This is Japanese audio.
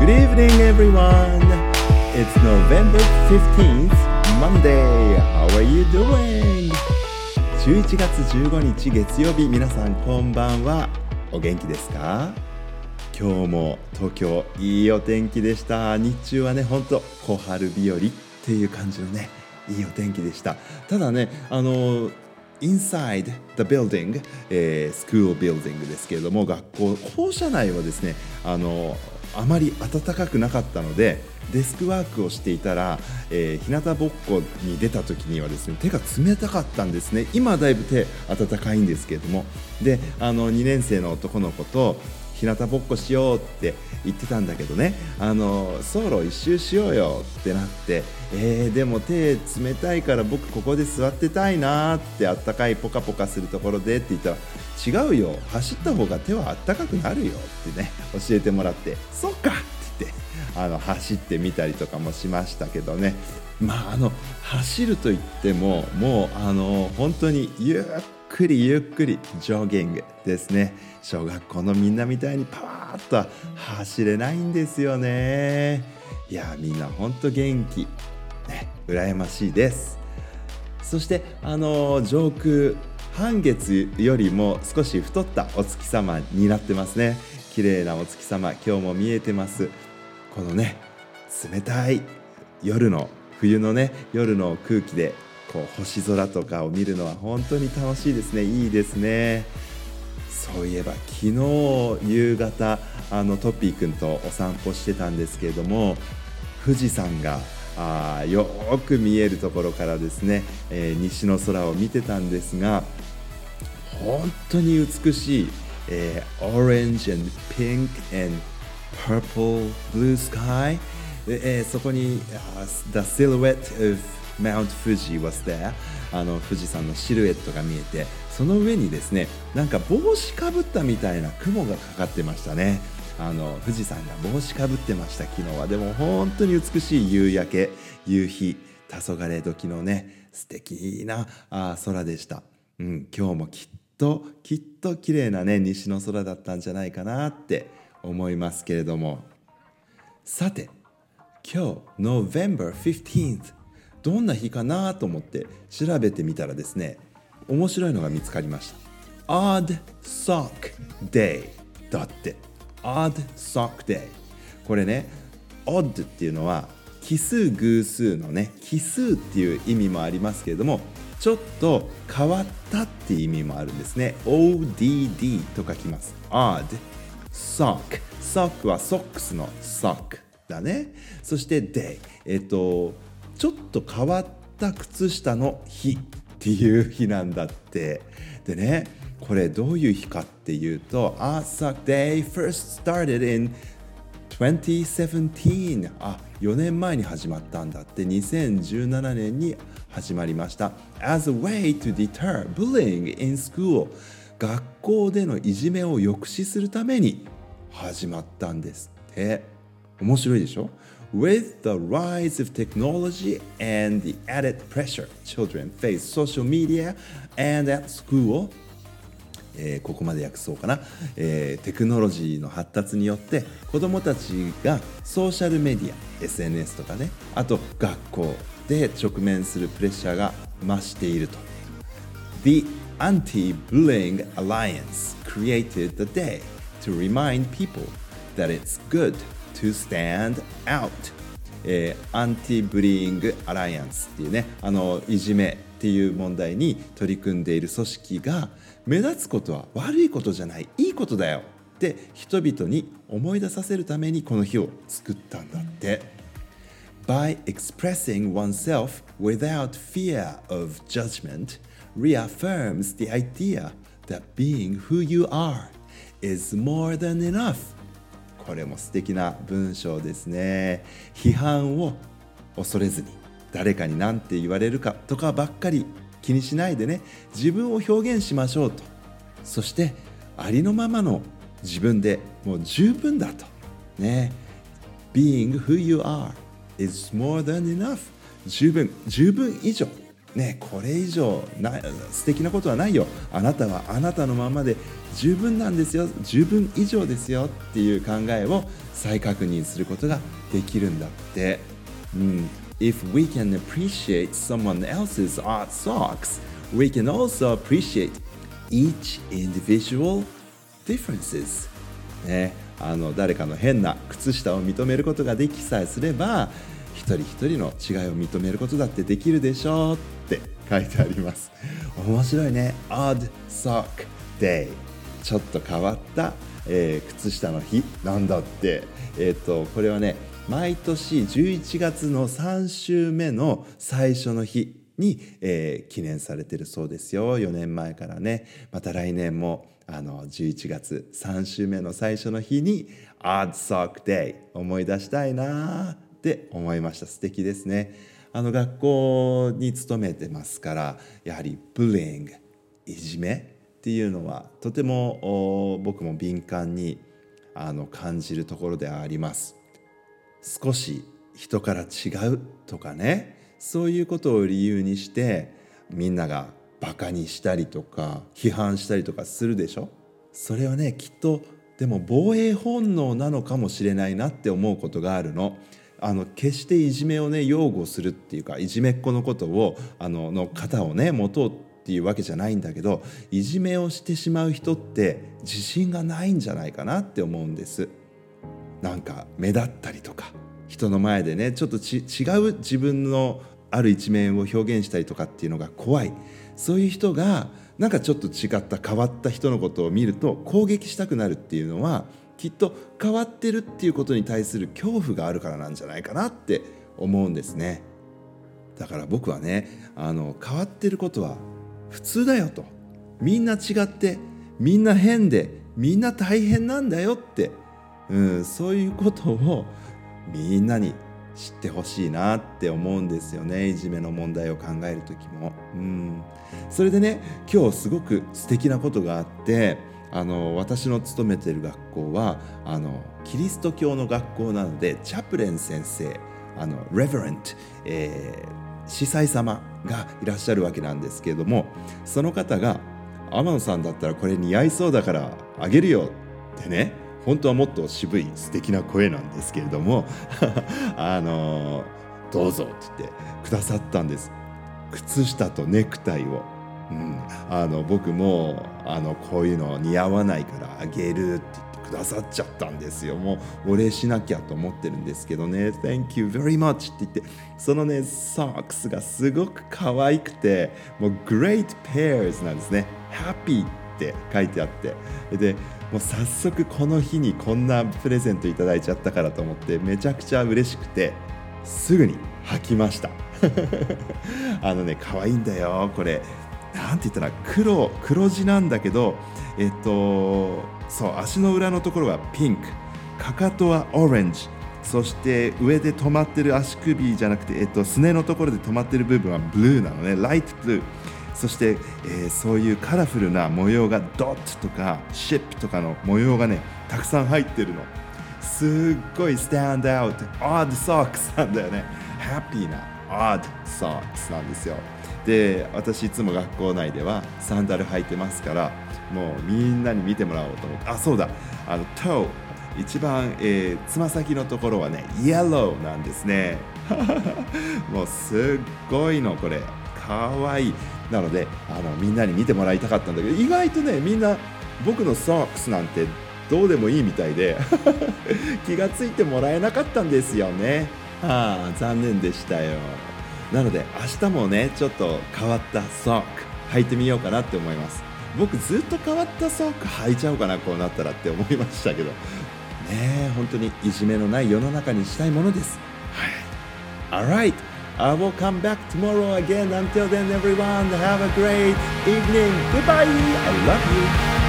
Good evening, everyone. It's November 15th, Monday. How are you doing? 11月15日月曜日、皆さんこんばんは。お元気ですか？今日も東京いいお天気でした。日中はね、ほんと小春日和っていう感じのね、いいお天気でした。ただね、あの inside the building、えー、スクールビルディングですけれども学校校舎内はですねあのあまり暖かくなかったのでデスクワークをしていたら、えー、日向ぼっこに出た時にはですね手が冷たかったんですね。今はだいぶ手暖かいんですけれども。であの2年生の男の子と日向ぼっこしようって言ってたんだけどね。あの走路一周しようよってなってえー、でも手冷たいから僕ここで座ってたいなってあったかいポカポカするところでって言ったら違うよ。走った方が手はあったかくなるよってね教えてもらってそっかって言ってあの走ってみたりとかもしましたけどね。まああの走るといってももうあの本当にゆっくりゆっくりジョギングですね。小学校のみんなみたいにパワーッと走れないんですよね。いやみんな本当元気。ね羨ましいです。そしてあの上空半月よりも少し太ったお月様になってますね。綺麗なお月様今日も見えてます。このね冷たい夜の冬のね夜の空気でこう星空とかを見るのは本当に楽しいですね。いいですね。そういえば昨日夕方あのトッピーくんとお散歩してたんですけれども富士山があよく見えるところからですね、えー、西の空を見てたんですが本当に美しい、えー、orange and pink and purple blue sky えー、そこに、the silhouette of Mount Fuji was there. あの富士山のシルエットが見えてその上にですねなんか帽子かぶったみたいな雲がかかってましたね。あの富士山が帽子かぶってました昨日は。でも本当に美しい夕焼け夕日黄昏時のね素敵なあ空でした、うん、今日もきっときっと綺麗なね西の空だったんじゃないかなって思いますけれども。さて今日 November 15th どんな日かなと思って調べてみたらですね面白いのが見つかりました。Odd Sock Day だって。Odd Sock Day これね Odd っていうのは奇数偶数のね奇数っていう意味もありますけれどもちょっと変わったっていう意味もあるんですね。ODD と書きます。Odd Sock Sock はソックスの Sock だね。そして Day えっとちょっと変わった靴下の日っていう日なんだって。でねこれどういう日かっていうと Art Sock Day first started in 2017あ4年前に始まったんだって。2017年に始まりました。As a way to deter bullying in school. 学校でのいじめを抑止するために始まったんですって。面白いでしょ？With the rise of technology and the added pressure children face social media and at school えー、ここまで訳そうかな、えー、テクノロジーの発達によって子どもたちがソーシャルメディア SNS とかねあと学校で直面するプレッシャーが増していると The Anti-Bullying Alliance created the day to remind people that it's good to stand out えー、アンティブリーングアライアンスっていうねあのいじめっていう問題に取り組んでいる組織が目立つことは悪いことじゃないいいことだよって人々に思い出させるためにこの日を作ったんだって。By expressing oneself without fear of judgment reaffirms the idea that being who you are is more than enough これも素敵な文章ですね。批判を恐れずに誰かに何て言われるかとかばっかり気にしないでね。自分を表現しましょうと。そしてありのままの自分でもう十分だとね。Being who you are is more than enough 十分十分以上。ねこれ以上な素敵なことはないよ。あなたはあなたのままで十分なんですよ。十分以上ですよ。っていう考えを再確認することができるんだって、うん、If we can appreciate someone else's art socks we can also appreciate each individual differences. ね。あの誰かの変な靴下を認めることができさえすれば一人一人の違いを認めることだってできるでしょうって書いてあります。面白いね。Odd Sock Day ちょっと変わった、えー、靴下の日なんだって。えっ、ー、とこれはね毎年11月の3週目の最初の日に、えー、記念されてるそうですよ。4年前からね。また来年もあの11月3週目の最初の日に Odd Sock Day 思い出したいな。って思いました。素敵ですね。あの学校に勤めてますからやはりブリングいじめっていうのはとても僕も敏感にあの感じるところであります。少し人から違うとかねそういうことを理由にしてみんながバカにしたりとか批判したりとかするでしょ？それはねきっとでも防衛本能なのかもしれないなって思うことがあるの。あの決していじめをね擁護するっていうかいじめっ子のことをあのの方をね持とうっていうわけじゃないんだけどいじめをしてしまう人って自信がないんじゃないかなって思うんです。なんか目立ったりとか人の前でねちょっと違う自分のある一面を表現したりとかっていうのが怖いそういう人がなんかちょっと違った変わった人のことを見ると攻撃したくなるっていうのはきっと変わってるっていうことに対する恐怖があるからなんじゃないかなって思うんですね。だから僕はねあの変わってることは普通だよと。みんな違ってみんな変でみんな大変なんだよって、うん、そういうことをみんなに知ってほしいなって思うんですよね。いじめの問題を考える時も。うん。それでね今日すごく素敵なことがあってあの私の勤めている学校はあのキリスト教の学校なのでチャプレン先生あのレベレント、えー、司祭様がいらっしゃるわけなんですけれどもその方が天野さんだったらこれ似合いそうだからあげるよってね本当はもっと渋い素敵な声なんですけれども あのどうぞって言ってくださったんです。靴下とネクタイを、うん、あの僕もあのこういうの似合わないからあげるって言ってくださっちゃったんですよ。もうお礼しなきゃと思ってるんですけどね。Thank you very much って言って。そのねソックスがすごく可愛くてもう Great pairs なんですね。Happy って書いてあって。でもう早速この日にこんなプレゼントいただいちゃったからと思ってめちゃくちゃ嬉しくてすぐに履きました。あのね可愛いんだよこれ。なんて言ったら黒黒地なんだけどえっとそう足の裏のところはピンク。かかとはオレンジ。そして上で止まってる足首じゃなくて、えっと、すねのところで止まってる部分はブルーなのね。ライトブルーそして、えー、そういうカラフルな模様がドットとかシップとかの模様がねたくさん入ってるの。すっごいスタンドアウトオッドソックスなんだよね。ハッピーなオッドソックスなんですよ。で私いつも学校内ではサンダル履いてますからもうみんなに見てもらおうと思って。あそうだ。あのトー一番つま、先のところはねイエローなんですね。もうすっごいのこれ。かわいい。なのであのみんなに見てもらいたかったんだけど意外とねみんな僕のソックスなんてどうでもいいみたいで 気が付いてもらえなかったんですよね。はあ残念でしたよ。なので明日もねちょっと変わったソック履いてみようかなって思います。僕ずっと変わったソック履いちゃおうかなこうなったらって思いましたけどね本当にいじめのない世の中にしたいものです。はい。Alright. I will come back tomorrow again. Until then, everyone, have a great evening. Goodbye. I love you.